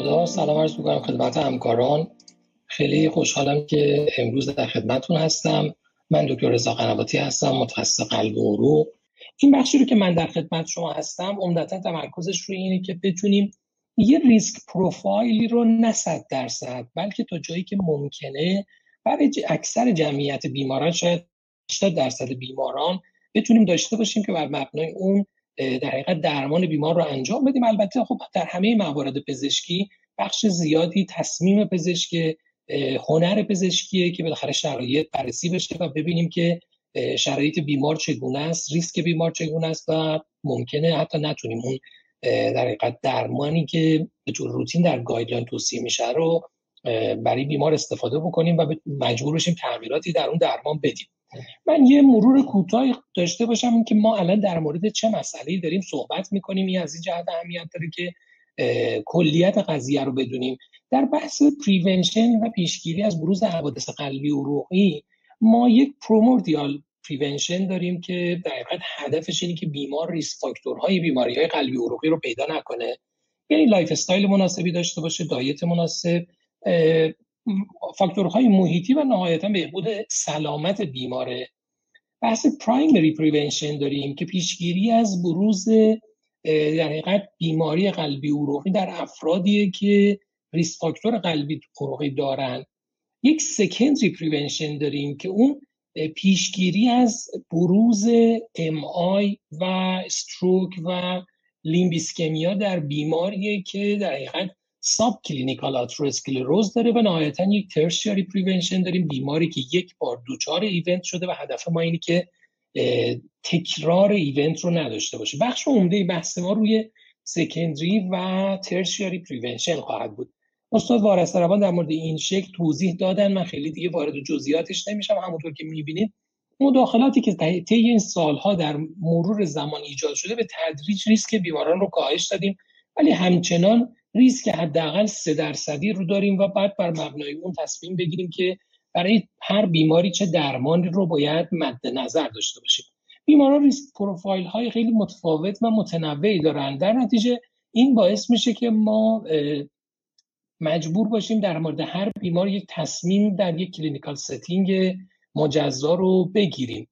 خدا سلام عرض می‌کنم خدمت همکاران. خیلی خوشحالم که امروز در خدمتون هستم. من دکتر رضا قنواتی هستم متخصص قلب و عروق این بخشی رو که من در خدمت شما هستم عمدتا تمرکزش روی اینه که بتونیم یه ریسک پروفایلی رو نه صد درصد بلکه تا جایی که ممکنه برای اکثر جمعیت بیماران شاید 80 درصد بیماران بتونیم داشته باشیم که بر مبنای اون در حقیقت درمان بیمار رو انجام بدیم. البته خب در همه موارد پزشکی بخش زیادی تصمیم پزشک هنر پزشکیه که بالاخره شرایط بررسی بشه و ببینیم که شرایط بیمار چگونه است ریسک بیمار چگونه است و ممکنه حتی نتونیم اون در حقیقت درمانی که به طور روتین در گایدلاین توصیه میشه رو برای بیمار استفاده بکنیم و مجبور بشیم تغییراتی در اون درمان بدیم. من یه مرور کوتاهی داشته باشم که ما الان در مورد چه مسئله داریم صحبت می‌کنیم. این از این جهت اهمیت داره که کلیت قضیه رو بدونیم. در بحث prevention و پیشگیری از بروز حوادث قلبی و عروقی ما یک primordial prevention داریم که در حقیقت هدفش اینه که بیمار risk factor های بیماری های قلبی و عروقی رو پیدا نکنه. یعنی lifestyle مناسبی داشته باشه diet مناسب فاکتورهای محیطی و نهایتا بهبود سلامت بیماره بحث primary prevention داریم که پیشگیری از بروز در حقیقت بیماری قلبی عروقی در افرادیه که risk factor قلبی عروقی دارن. یک secondary prevention داریم که اون پیشگیری از بروز MI و stroke و limb ischemia در بیماریه که در حقیقت subclinical آتروسکلروز داره و نهایتا یک tertiary prevention داریم. بیماری که یک بار دچار event شده و هدف ما اینه که تکرار event رو نداشته باشه. بخش عمده بحث ما روی secondary و tertiary prevention خواهد بود. استاد وارستربان در مورد این شکل توضیح دادن. من خیلی دیگه وارد جزئیاتش نمیشم. همونطور که می‌بینید مداخلاتی که طی این سالها در مرور زمان ایجاد شده به تدریج ریسک بیماران رو کاهش دادیم. ولی همچنان ریسک حداقل سه درصدی رو داریم و بعد بر مبنای اون تصمیم بگیریم که برای هر بیماری چه درمانی رو باید مد نظر داشته باشیم. بیماران risk profile های خیلی متفاوت و متنوعی دارن. در نتیجه این باعث میشه که ما مجبور باشیم در مورد هر بیمار یک تصمیم در یک clinical setting مجزا رو بگیریم.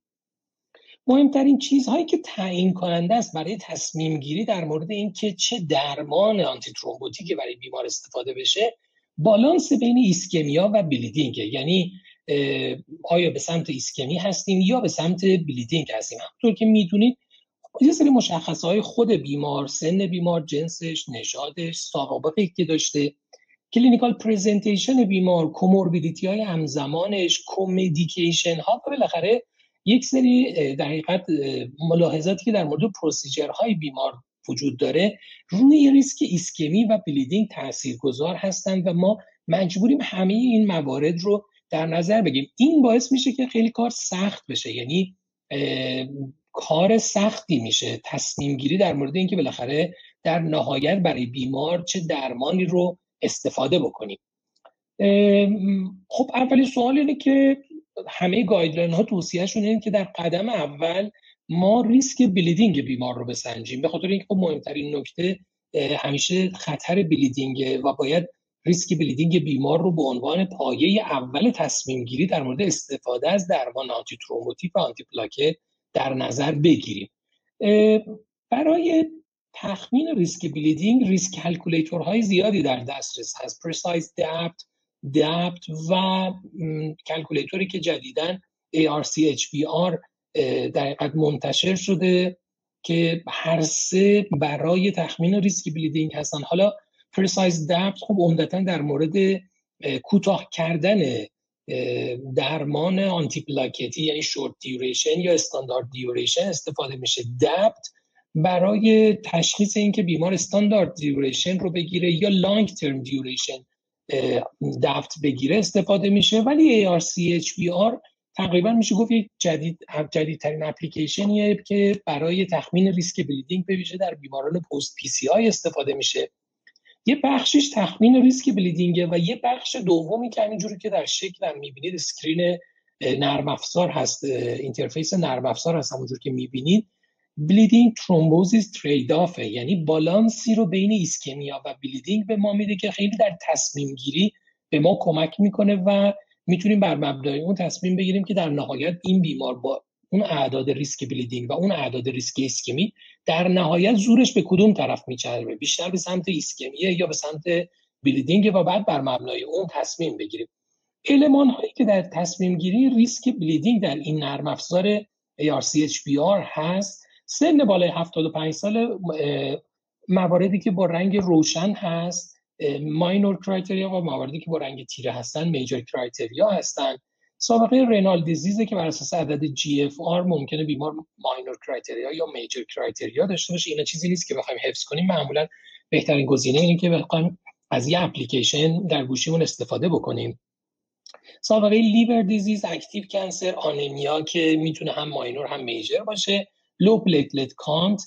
مهمترین چیزهایی که تعیین کننده است برای تصمیم گیری در مورد اینکه چه درمان antithrombotic ی برای بیمار استفاده بشه بالانس بین ischemia و bleeding. یعنی آیا به سمت ایسکمی هستیم یا به سمت bleeding هستیم؟ همونطور که می‌دونید یه سری مشخصه های خود بیمار سن بیمار جنسش نژادش سابقه که داشته clinical presentation بیمار comorbidity های همزمانش comedication ها و بالاخره یک سری در حقیقت ملاحظاتی که در مورد های بیمار وجود داره روی ریسک ایسکمی و بلیدینگ تاثیرگذار هستند و ما مجبوریم همه این موارد رو در نظر بگیریم. این باعث میشه که خیلی کار سخت بشه یعنی کار سختی میشه. تصمیم گیری در مورد اینکه بالاخره در نهایت برای بیمار چه درمانی رو استفاده بکنیم. خب اولین سوال اینه که همه guideline ها توصیهشون اینه که در قدم اول ما ریسک bleeding بیمار رو بسنجیم. به خاطر اینکه خب مهمترین نکته همیشه خطر bleeding و باید ریسک bleeding بیمار رو به عنوان پایه اول تصمیم گیری در مورد استفاده از درمان antithrombotic و آنتی پلاکت در نظر بگیریم. برای تخمین ریسک bleeding ریسک های زیادی در دسترس هست. PRECISE-DAPT DAPT و calculator ی که جدیدا ARC-HBR در حقیقت منتشر شده که هر سه برای تخمین ریسک bleeding هستن. حالا PRECISE-DAPT خب عمدتا در مورد کوتاه کردن درمان آنتی پلاکتی یعنی short duration یا standard duration استفاده میشه. DAPT برای تشخیص اینکه بیمار standard duration رو بگیره یا long term duration DAPT بگیره استفاده میشه ولی ARC-HBR تقریبا میشه گفت یک جدید جدیدترین اپلیکیشنیه که برای تخمین ریسک bleeding به در بیماران post PCI استفاده میشه. یه بخشش تخمین ریسک bleeding ه و یه بخش دومی که همینجوری که در شکل هم می‌بینید screen نرم افزار هست interface نرم افزار هست همونجور که می‌بینید. bleeding thrombosis trade off ه یعنی بالانسی رو بین ischemia و bleeding به ما میده که خیلی در تصمیم گیری به ما کمک می‌کنه و می‌تونیم بر مبنای اون تصمیم بگیریم که در نهایت این بیمار با اون اعداد ریسک bleeding و اون اعداد ریسک ایسکمی در نهایت زورش به کدوم طرف میچربه؟ بیشتر به سمت ایسکمیه یا به سمت bleeding و بعد بر مبنای اون تصمیم بگیریم. المان هایی که در تصمیم گیری ریسک bleeding در این نرم افزار ARC-HBR هست سن بالای 75 سال مواردی که با رنگ روشن هست minor criteria و مواردی که با رنگ تیره هستن major criteria هستن. سابقه renal disease ه که بر اساس عدد GFR ممکنه بیمار minor criteria یا major criteria داشته باشه. اینا چیزی نیست که بخوایم حفظ کنیم. معمولا بهترین گزینه اینه که بخوایم از یه اپلیکیشن در گوشیمون استفاده بکنیم. سابقه liver disease active cancer anemia که می‌تونه هم minor هم major باشه. low platelet count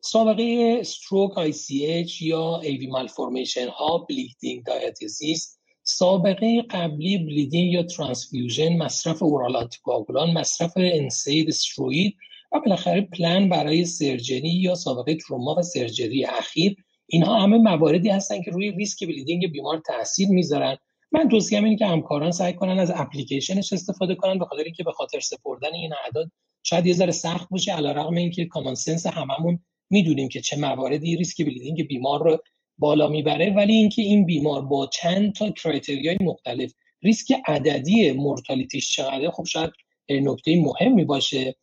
سابقه stroke ICH یا AV malformation ها bleeding diathesis سابقه قبلی bleeding یا transfusion مصرف oral anticoagulant مصرف NSAID steroid و بالاخره پلان برای surgery یا سابقه تروما و surgery اخیر. اینها همه مواردی هستن که روی ریسک bleeding بیمار تاثیر می‌ذارن. من توصیه اینه که همکاران سعی کنن از اپلیکیشنش استفاده کنن به خاطر اینکه به خاطر سپردن این اعداد شاید یه ذره سخت باشه علیرغم اینکه common sense هممون می‌دونیم که چه مواردی ریسک bleeding بیمار رو بالا می‌بره ولی اینکه این بیمار با چند تا criteria ی مختلف ریسک عددی mortality ش چقدر خب شاید نکته مهمی باشه.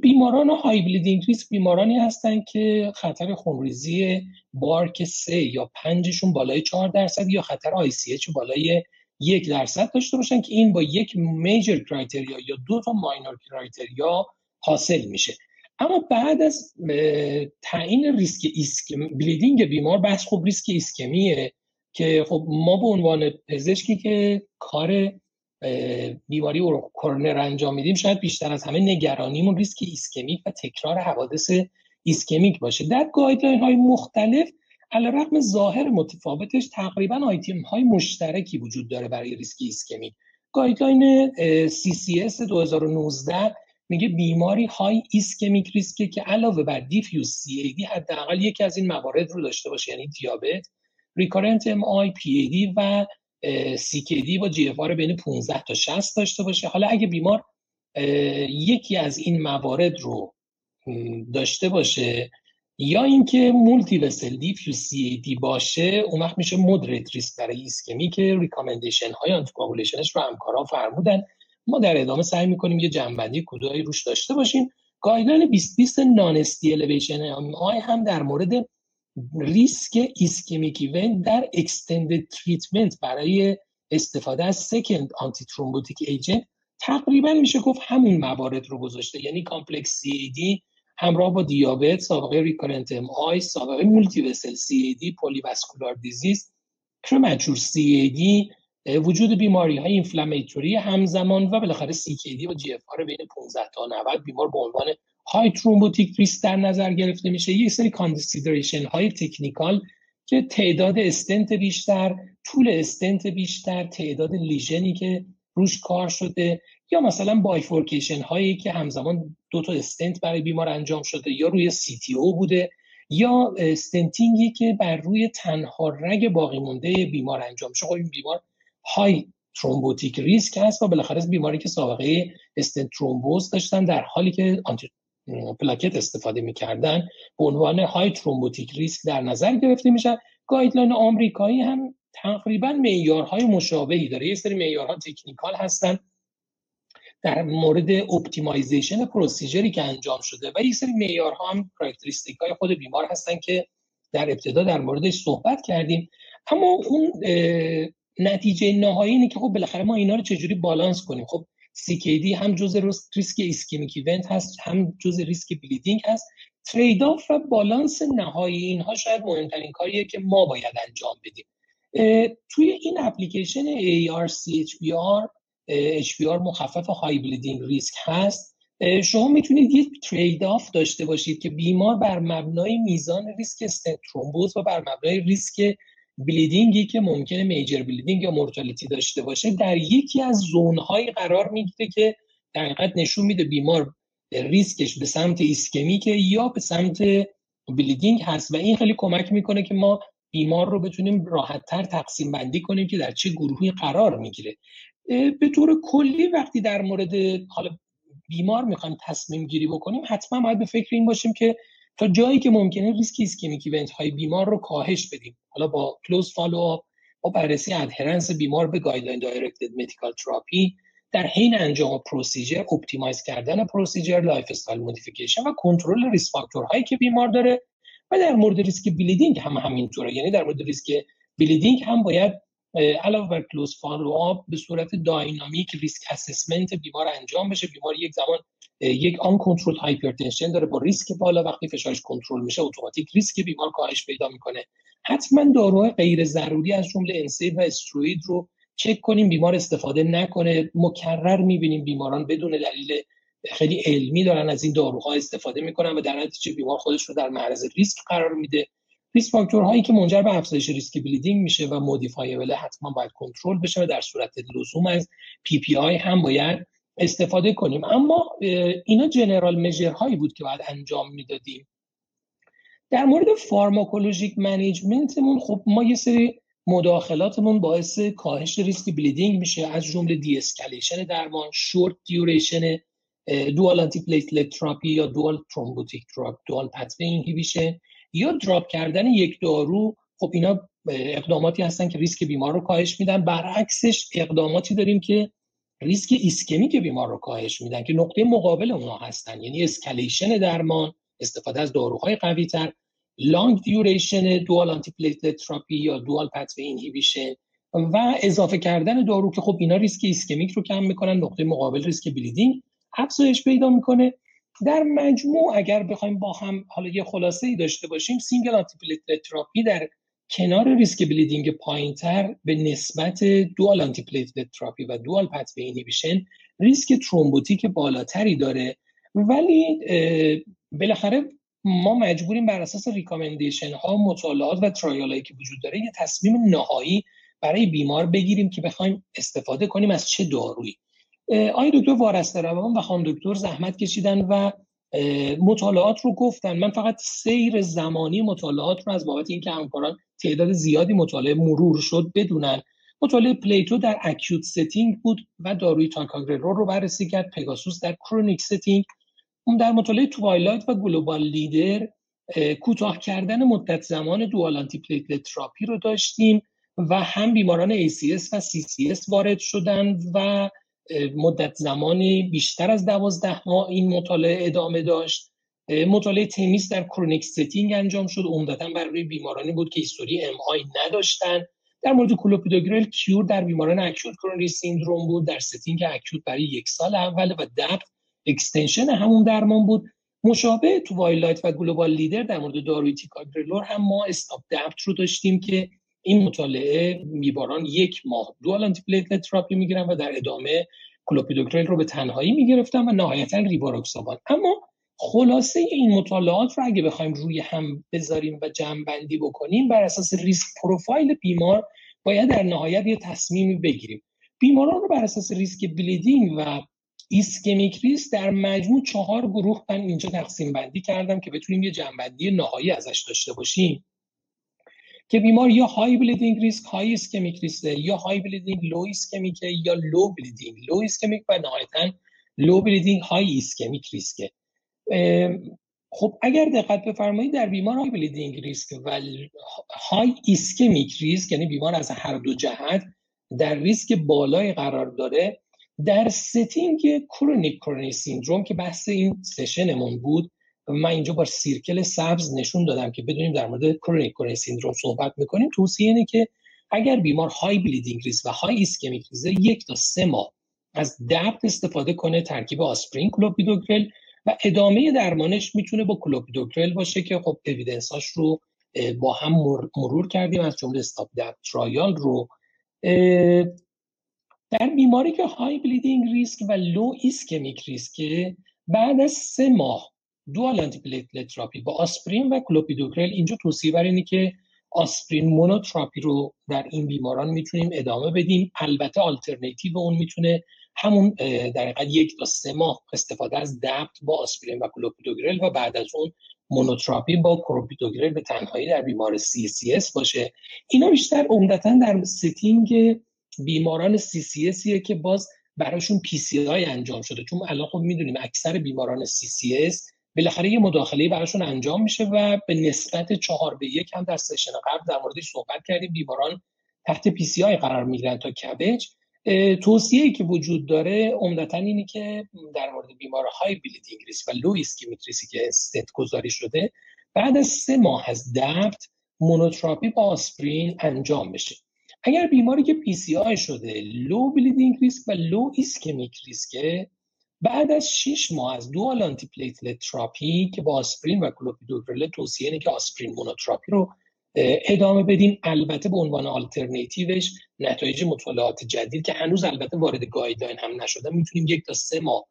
بیماران high bleeding risk بیمارانی هستند که خطر خونریزی BARC سه یا پنجشون بالای 4 درصد یا خطر ICH بالای یک درصد داشته باشن که این با یک major criteria یا دو تا minor criteria حاصل میشه. اما بعد از تعیین ریسک ایسکم bleeding بیمار بحث خب ریسک ایسکمیه که خب ما به عنوان پزشکی که کار بیماری رو کرونر انجام میدیم شاید بیشتر از همه نگرانیمون ریسک ischemic و تکرار حوادث ischemic باشه. در guideline های مختلف علیرغم ظاهر متفاوتش تقریبا آیتم های مشترکی وجود داره برای ریسک ischemic guideline CCS 2019 میگه بیماری high ischemic risk ی که علاوه بر diffuse CAD حداقل یکی از این موارد رو داشته باشه یعنی دیابت recurrent MI PAD و CKD با GFR بین 15 تا 60 داشته باشه. حالا اگه بیمار یکی از این موارد رو داشته باشه یا اینکه multivessel diffuse CAD باشه اون وقت میشه moderate risk برای ایسکمی که recommendation های anticoagulation ش رو همکارا فرمودن. ما در ادامه سعی می‌کنیم یه جمع‌بندی کدوهایی روش داشته باشیم. guideline 2020 non-ST elevation MI هم در مورد ریسک ischemic event در extended treatment برای استفاده از second antithrombotic agent تقریبا میشه گفت همون موارد رو گذاشته. یعنی complex CAD همراه با دیابت سابقه recurrent MI سابقه مولتی وسل سی ای دی پولیواسکولار دیزیز پرمچور سی ای دی وجود بیماری های inflammatory همزمان و بالاخره CKD و GFR بین 15 تا 90 بیمار به عنوان high thrombotic risk در نظر گرفته میشه. یه سری consideration های technical که تعداد استنت بیشتر طول استنت بیشتر تعداد lesion ی که روش کار شده یا مثلا bifurcation هایی که همزمان دو تا استنت برای بیمار انجام شده یا روی CTO بوده یا stenting ی که بر روی تنها رگ باقی مونده بیمار انجام شده خب این بیمار high thrombotic risk هست و بالاخره بیماری که سابقه stent thrombosis داشتن در حالی که آنتی پلاکت استفاده می‌کردن به عنوان high thrombotic risk در نظر گرفته میشن guideline آمریکایی هم تقریبا معیارهای مشابهی داره. یه سری معیارها technical هستن در مورد optimization procedure ی که انجام شده و یه سری معیارها هم characteristic های خود بیمار هستن که در ابتدا در موردش صحبت کردیم. اما اون نتیجه نهایی اینه که خب بالاخره ما اینا رو چجوری بالانس کنیم؟ خب CKD هم جزء ریسک ischemic event هست هم جزء ریسک bleeding هست. trade-off و بالانس نهایی اینها شاید مهمترین کاریه که ما باید انجام بدیم. توی این اپلیکیشن ARC-HBR HBR مخفف high bleeding risk هست. شما می‌تونید یک trade-off داشته باشید که بیمار بر مبنای میزان ریسک stent thrombosis و بر مبنای ریسک bleeding ی که ممکنه major bleeding یا mortality داشته باشه در یکی از zone هایی قرار می‌گیره که در حقیقت نشون میده بیمار ریسکش به سمت ischemic یا به سمت bleeding هست و این خیلی کمک می‌کنه که ما بیمار رو بتونیم راحتتر تقسیم بندی کنیم که در چه گروهی قرار می‌گیره. به طور کلی وقتی در مورد حالا بیمار می‌خوایم تصمیم گیری بکنیم حتما باید به فکر این باشیم که تا جایی که ممکنه ریسک ischemic event های بیمار رو کاهش بدیم. حالا با close follow با بررسی adherence بیمار به guideline directed medical therapy در حین انجام procedure optimize کردن procedure lifestyle modification و کنترل risk factor هایی که بیمار داره و در مورد ریسک bleeding هم همینطوره. یعنی در مورد ریسک bleeding هم باید علاوه بر close follow-up به صورت dynamic risk assessment بیمار انجام بشه. بیمار یک زمان یک uncontrolled hypertension داره با ریسک بالا وقتی فشارش کنترل میشه اتوماتیک ریسک بیمار کاهش پیدا می‌کنه. حتما داروهای غیر ضروری از جمله NSAID و استروئید رو چک کنیم بیمار استفاده نکنه. مکرر می‌بینیم بیماران بدون دلیل خیلی علمی دارن از این داروها استفاده می‌کنن و در نتیجه بیمار خودش رو در معرض ریسک قرار میده. risk factor هایی که منجر به افزایش ریسک bleeding میشه و modifiable حتما باید کنترل بشه و در صورت لزوم از PPI هم باید استفاده کنیم. اما اینا general measure هایی بود که باید انجام می‌دادیم. در مورد pharmacologic management مون خب ما یه سری مداخلاتمون باعث کاهش ریسک bleeding میشه از جمله de-escalation درمان short duration dual antiplatelet therapy یا dual thrombotic therapy dual pathway inhibition یا drop کردن یک دارو خب اینا اقداماتی هستن که ریسک بیمار رو کاهش میدن. برعکسش اقداماتی داریم که ریسک ischemic بیمار رو کاهش میدن که نقطه مقابل اونا هستن. یعنی escalation درمان استفاده از داروهای قوی تر long duration dual anti therapy یا dual pathway inhibition و اضافه کردن دارو که خب اینا ریسک ischemic رو کم می‌کنن نقطه مقابل ریسک bleeding افزایش پیدا می‌کنه. در مجموع اگر بخوایم با هم حالا یه خلاصه ای داشته باشیم single antiplatelet therapy در کنار ریسک bleeding پایینتر به نسبت dual antiplatelet therapy و dual pathway inhibition ریسک thrombotic بالاتری داره. ولی بالاخره ما مجبوریم بر اساس recommendation ها مطالعات و trial که وجود داره یه تصمیم نهایی برای بیمار بگیریم که بخوایم استفاده کنیم از چه دارویی. آقای دکتر وارسته روان و خانم دکتر زحمت کشیدن و مطالعات رو گفتن. من فقط سیر زمانی مطالعات رو از بابت اینکه همکاران تعداد زیادی مطالعه مرور شد بدونن. مطالعه PLATO در acute setting بود و داروی ticagrelor رو بررسی کرد. پگاسوس در chronic setting اون در مطالعه TWILIGHT و GLOBAL LEADERS کوتاه کردن مدت زمان dual antiplatelet therapy رو داشتیم و هم بیماران ACS و CCS وارد شدن و مدت زمانی بیشتر از دوازده ماه این مطالعه ادامه داشت. مطالعه THEMIS در chronic setting انجام شد. عمدتا برای بیمارانی بود که history MI نداشتن. در مورد clopidogrel، CURE در بیماران acute coronary syndrome بود. در setting acute برای یک سال اول و DAPT extension همون درمان بود. مشابه TWILIGHT و GLOBAL LEADERS در مورد داروی ticagrelor هم ما STOP DAPT رو داشتیم که این مطالعه بیماران یک ماه dual antiplatelet therapy می‌گیرن و در ادامه کلوپیدوگرل رو به تنهایی می‌گرفتن و نهایتا ریواروکسابان اما خلاصه این مطالعات رو اگه بخوایم روی هم بذاریم و جمع بندی بکنیم بر اساس risk profile بیمار باید در نهایت یه تصمیمی بگیریم. بیماران رو بر اساس ریسک bleeding و ischemic risk در مجموع چهار گروه من اینجا تقسیم بندی کردم که بتونیم یه جمع بندی نهایی ازش داشته باشیم. که بیمار یا high bleeding risk high ischemic risk یا high bleeding low ischemic یا low bleeding low ischemic و نهایتا low bleeding high ischemic risk ه خب اگر دقت بفرمایید در بیمار high bleeding risk و high ischemic risk یعنی بیمار از هر دو جهت در ریسک بالای قرار داره در setting chronic coronary syndrome که بحث این session مون بود من اینجا با circle سبز نشون دادم که بدونیم در مورد chronic coronary syndrome صحبت می‌کنیم. توصیه اینه که اگر بیمار high bleeding risk و high ischemic risk یک تا سه ماه از DAPT استفاده کنه ترکیب آسپرین کلوپیدوگرل و ادامه درمانش می‌تونه با کلوپیدوگرل باشه که خب evidence اش رو با هم مرور کردیم از جمله STOP DAPT trial رو. در بیماری که high bleeding risk و low ischemic risk بعد از سه ماه dual antiplatelet therapy با آسپرین و کلوپیدوگرل اینجا توصیه بر اینه که آسپرین monotherapy رو در این بیماران می‌تونیم ادامه بدیم. البته آلترناتیو اون می‌تونه همون در یک تا سه ماه استفاده از DAPT با آسپرین و کلوپیدوگرل و بعد از اون monotherapy با کلوپیدوگرل به تنهایی در بیمار CCS باشه. اینا بیشتر عمدتا در setting بیماران CCS یه که باز براشون PCI انجام شده. چون الان خب می‌دونیم اکثر بیماران CCS بالاخره یه مداخله براشون انجام میشه و به نسبت چهار به یک هم در session قبل در موردش صحبت کردیم. بیماران تحت PCI قرار می‌گیرن تا کبج توصیه‌ای که وجود داره عمدتا اینی که در مورد بیمار high bleeding risk و low ischemic که استنت گذاری شده بعد از سه ماه از DAPT monotherapy با آسپرین انجام بشه. اگر بیماری که PCI شده low bleeding risk و low ischemic risk ه بعد از 6 ماه از dual antiplatelet therapy که با آسپرین و کلوپیدوگرل توصیه اینه که آسپرین monotherapy رو ادامه بدیم البته به عنوان آلترناتیوش نتایج مطالعات جدید که هنوز البته وارد guideline هم نشده می‌تونیم یک تا سه ماه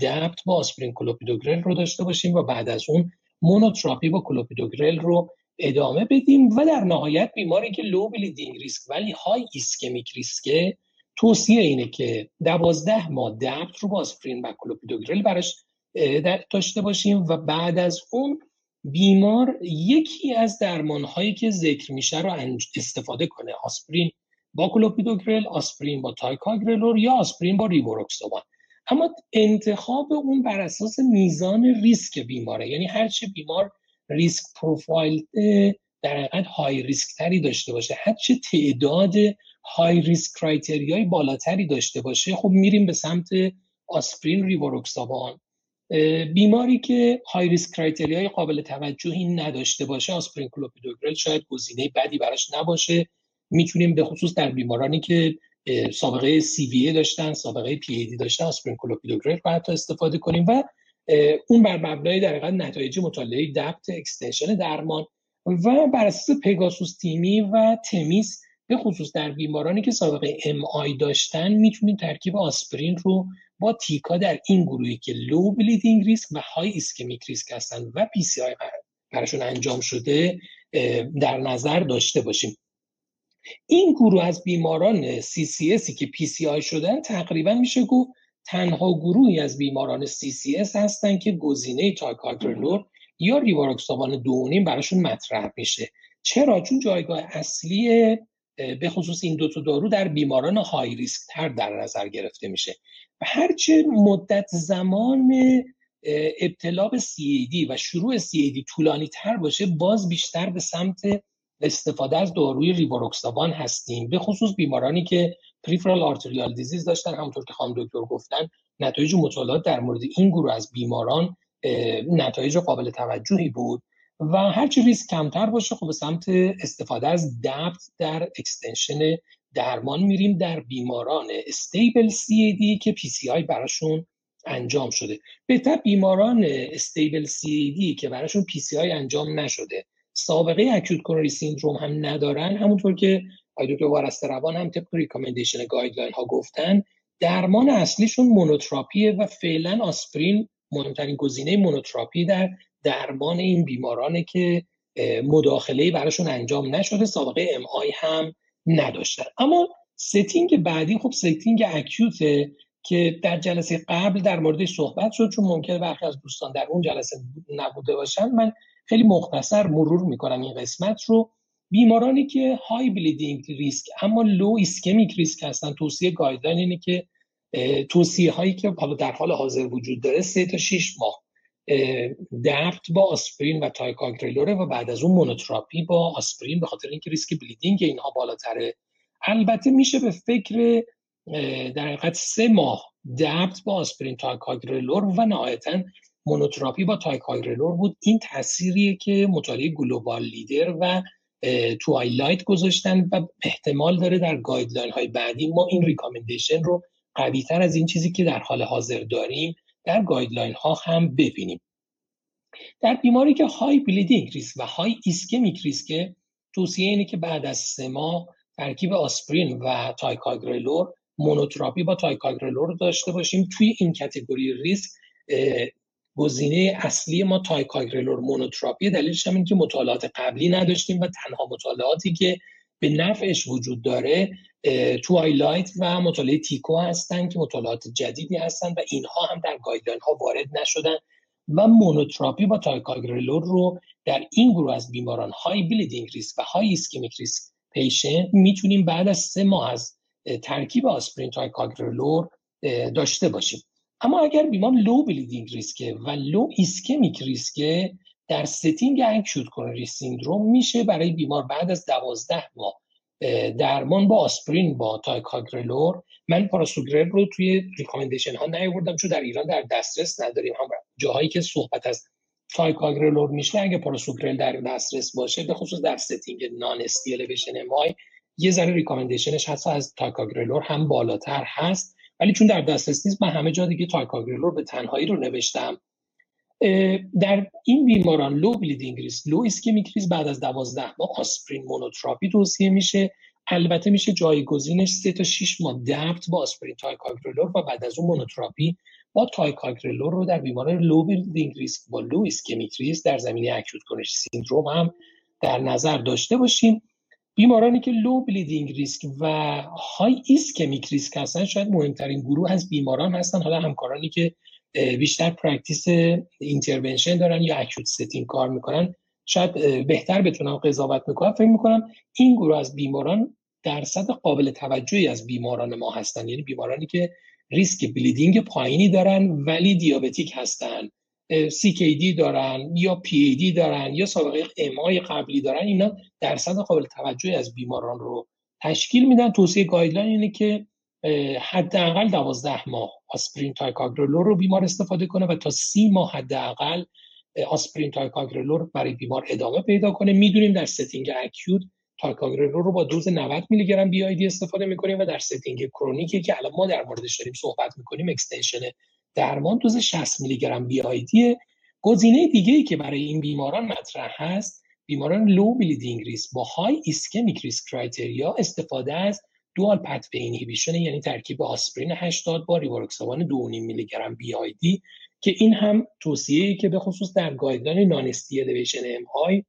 DAPT با آسپرین کلوپیدوگرل رو داشته باشیم و بعد از اون monotherapy با کلوپیدوگرل رو ادامه بدیم. و در نهایت بیماری که low bleeding risk ولی high ischemic risk ه توصیه اینه که دوازده ماه DAPT رو با آسپرین و کلوپیدوگرل براش داشته باشیم و بعد از اون بیمار یکی از درمان هایی که ذکر میشه رو استفاده کنه. آسپرین با کلوپیدوگرل آسپرین با ticagrelor یا آسپرین با ریوروکسوبان اما انتخاب اون بر اساس میزان ریسک بیماره یعنی هرچه بیمار risk profile در حقیقت high risk تری داشته باشه هرچه تعداد high risk criteria ی بالاتری داشته باشه خب میریم به سمت آسپرین ریوروکسابان بیماری که high risk criteria ی قابل توجهی نداشته باشه آسپرین کلوپیدوگرل شاید گزینه بدی براش نباشه. می‌تونیم به خصوص در بیمارانی که سابقه سی داشتن سابقه پی ای دی داشتن آسپرین کلوپیدوگرل رو حتی استفاده کنیم و اون بر مبنای در حقیقت نتایج مطالعه DAPT extension درمان و بر اساس PEGASUS TIMI و THEMIS به خصوص در بیمارانی که سابقه MI داشتن می‌تونیم ترکیب آسپرین رو با tica در این گروهی که low bleeding risk و high ischemic risk هستن و PCI براشون انجام شده در نظر داشته باشیم. این گروه از بیماران CCS ی که PCI شدن تقریبا میشه گفت تنها گروهی از بیماران CCS هستن که گزینه تایکاگرلور یا ریواروکسابان دو و نیم براشون مطرح میشه. چرا؟ چون جایگاه اصلی به خصوص این دو تا دارو در بیماران high risk تر در نظر گرفته میشه. و هرچه مدت زمان ابتلا به CAD و شروع CAD طولانی تر باشه باز بیشتر به سمت استفاده از داروی ریواروکسابان هستیم. به خصوص بیمارانی که peripheral arterial disease داشتن همونطور که خانم دکتر گفتن نتایج مطالعات در مورد این گروه از بیماران نتایج قابل توجهی بود. و هرچی ریسک کمتر باشه خب به سمت استفاده از DAPT در extension درمان میریم در بیماران stable CAD که PCI براشون انجام شده. بهتر بیماران stable CAD که براشون آی انجام نشده. سابقه acute coronary syndrome هم ندارن همونطور که آقای دکتر وارست روان هم طبق recommendation guideline ها گفتن درمان اصلیشون monotherapy ه و فعلا آسپرین مهمترین گزینه monotherapy در درمان این بیمارانه که مداخله براشون انجام نشده سابقه MI هم نداشتن. اما setting بعدی خب setting acute ه که در جلسه قبل در موردش صحبت شد چون ممکنه برخی از دوستان در اون جلسه نبوده باشن من خیلی مختصر مرور می‌کنم این قسمت رو. بیمارانی که high bleeding risk اما low ischemic risk هستن توصیه guideline اینه که توصیه هایی که حالا در حال حاضر وجود داره سه تا 6 ماه. DAPT با آسپرین و تایکاگرلوره و بعد از اون monotherapy با آسپرین به خاطر اینکه ریسک bleeding اینها بالاتره. البته میشه به فکر در حقیقت سه ماه DAPT با آسپرین تایکاگرلور و نهایتا monotherapy با تایکاگرلور بود. این تأثیریه که مطالعه GLOBAL LEADERS و TWILIGHT گذاشتن و احتمال داره در guideline های بعدی ما این recommendation رو قوی تر از این چیزی که در حال حاضر داریم در guideline ها هم ببینیم. در بیماری که high bleeding risk و high ischemic risk توصیه اینه که بعد از سه ماه ترکیب آسپرین و تایکاگرلور monotherapy با تایکاگرلور داشته باشیم. توی این category ریسک گزینه اصلی ما تایکاگرلور monotherapy. دلیلش هم که مطالعات قبلی نداشتیم و تنها مطالعاتی که به نفعش وجود داره TWILIGHT و مطالعه TICO هستن که مطالعات جدیدی هستن و اینها هم در guideline ها وارد نشدن و monotherapy با تایکاگرلور رو در این گروه از بیماران high bleeding risk و high ischemic risk patient می‌تونیم بعد از سه ماه از ترکیب آسپرین تایکاگرلور داشته باشیم. اما اگر بیمار low bleeding risk ه و low ischemic risk ه در setting acute coronary syndrome میشه برای بیمار بعد از دوازده ماه درمان با آسپرین با تایکاگرلور. من پاراسوگرل رو توی recommendation ها نیاوردم چون در ایران در دسترس نداریم. هم جاهایی که صحبت از تایکاگرلور میشه اگه پاراسوگرل در دسترس باشه به خصوص در setting non-ST elevation MI یه ذره recommendation ش هست از تایکاگرلور هم بالاتر هست. ولی چون در دسترس نیست من همه جا دیگه تایکاگرلور به تنهایی رو نوشتم. در این بیماران low bleeding risk low ischemic risk بعد از 12 ماه آسپرین monotherapy توصیه میشه. البته میشه جایگزینش 3 تا 6 ماه DAPT با آسپرین تایکاگرلور و بعد از اون monotherapy با تایکاگرلور رو در بیماران low bleeding risk با low ischemic risk در زمینه acute coronary syndrome هم در نظر داشته باشیم. بیمارانی که low bleeding risk و high ischemic risk هستن شاید مهمترین گروه از بیماران هستن. حالا همکارانی که بیشتر practice intervention دارن یا acute setting کار می‌کنن. شاید بهتر بتونن قضاوت کنن. فکر می‌کنم این گروه از بیماران درصد قابل توجهی از بیماران ما هستن. یعنی بیمارانی که ریسک bleeding پایینی دارن ولی diabetic هستن. CKD دارن یا PAD دارن یا سابقه MI قبلی دارن. اینا درصد قابل توجهی از بیماران رو تشکیل میدن. توصیه guideline اینه که حداقل دوازده ماه آسپرین تایکاگرلور رو بیمار استفاده کنه و تا سی ماه حداقل آسپرین تایکاگرلور برای بیمار ادامه پیدا کنه. می‌دونیم در setting acute تایکاگرلور رو با دوز 90 میلی گرم BID استفاده می‌کنیم و در setting chronic ی که الان ما در موردش داریم صحبت می‌کنیم extension درمان دوز 60 میلی گرم BID گزینه دیگه ای که برای این بیماران مطرح هست بیماران low bleeding risk با high ischemic risk criteria استفاده از dual pathway inhibition یعنی ترکیب آسپرین 80 با ریواروکسابان 2.5 میلی گرم BID که این هم توصیه‌ای که به خصوص در guideline non-ST elevation MI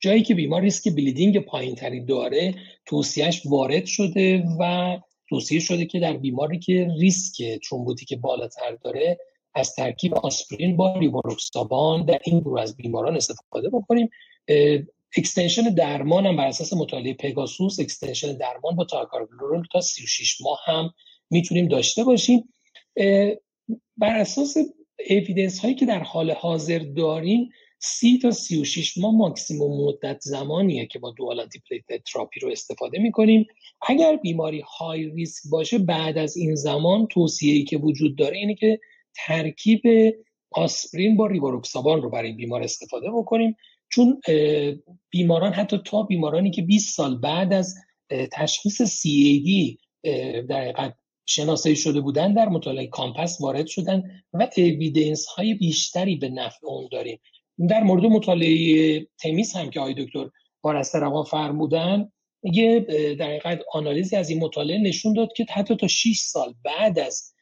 جایی که بیمار ریسک bleeding پایین تری داره توصیهش وارد شده و توصیه شده که در بیماری که ریسک thrombotic بالاتر داره از ترکیب آسپرین با ریواروکسابان در این گروه از بیماران استفاده بکنیم. extension درمان هم بر اساس مطالعه PEGASUS extension درمان با تایکاگرلور تا 36 ماه هم می‌تونیم داشته باشیم. بر اساس evidence هایی که در حال حاضر داریم سی تا 36 ماه ماکسیموم مدت زمانیه که با dual anti تراپی رو استفاده می‌کنیم. اگر بیماری های ریسک باشه بعد از این زمان توصیه‌ای که وجود داره اینه که ترکیب آسپرین با ریواروکسابان رو برای بیمار استفاده بکنیم. چون بیماران حتی تا بیمارانی که 20 سال بعد از تشخیص CAD در شناسایی شده بودن در مطالعه کامپس وارد شدن و اویدنس های بیشتری به نفع اون داریم. در مورد مطالعه THEMIS هم که آقای دکتر بارسته روان فرمودن یه در آنالیزی از این مطالعه نشون داد که حتی تا 6 سال بعد از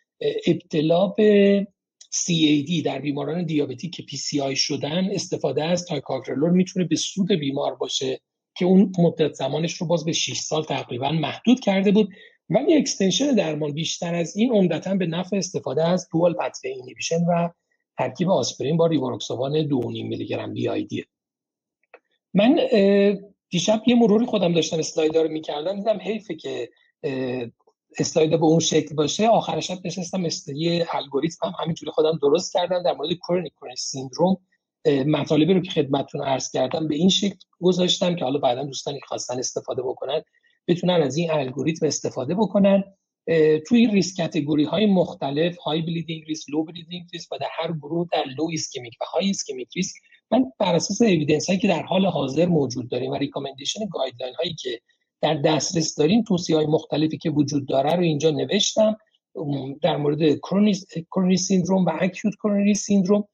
ابتلا به CAD در بیماران دیابتی که PCI شدن استفاده از ticagrelor می‌تونه به سود بیمار باشه که اون مدت زمانش رو باز به 6 سال تقریبا محدود کرده بود ولی extension درمان بیشتر از این عمدتا به نفع استفاده از dual pathway inhibition و ترکیب آسپرین با ریواروکسابان 2.5 میلی گرم بی آی دی من دیشب یه مروری خودم داشتم اسلاید رو می‌کردم دیدم حیفه که اسلاید به اون شکل باشه آخر شب نشستم یه الگوریتم هم همینجوری خودم درست کردم در مورد کرونیک کرونیک سیندروم مطالبی رو که خدمتتون عرض کردم به این شکل گذاشتم که حالا بعدا دوستانی خواستن استفاده بکنن بتونن از این الگوریتم استفاده بکنن. توی risk category های مختلف high bleeding risk low bleeding risk و در هر گروه در low ischemic و high ischemic risk من بر اساس evidence هایی که در حال حاضر موجود داریم و recommendation guideline هایی که در دسترس داریم. توصیه های مختلفی که وجود داره رو اینجا نوشتم. در مورد coronary syndrome و acute coronary syndrome.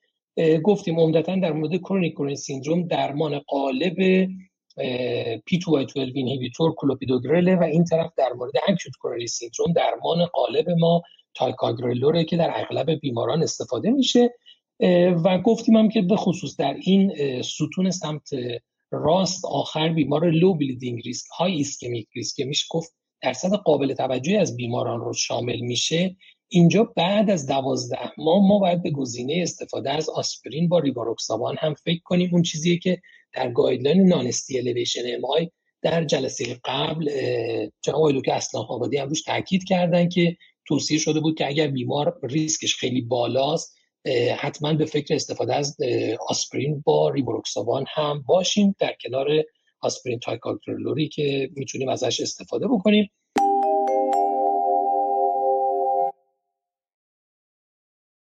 گفتیم عمدتا در مورد chronic coronary syndrome درمان غالب P2Y12 inhibitor clopidogrel و این طرف در مورد acute coronary syndrome درمان غالب ما ticagrelor ه که در اغلب بیماران استفاده میشه. و گفتیم هم که به خصوص در این ستون سمت راست آخر بیمار low bleeding risk high ischemic risk که میشه گفت درصد قابل توجهی از بیماران رو شامل میشه. اینجا بعد از دوازده ماه ما باید به گزینه استفاده از آسپرین با ریواروکسابان هم فکر کنیم. اون چیزیه که در guideline non-ST elevation MI در جلسه قبل جناب آقای که اسلام آبادی هم روش تاکید کردن که توصیه شده بود که اگر بیمار ریسکش خیلی بالاست حتما به فکر استفاده از آسپرین با ریبروکسابان هم باشیم در کنار آسپرین ticagrelor ی که می‌تونیم ازش استفاده بکنیم.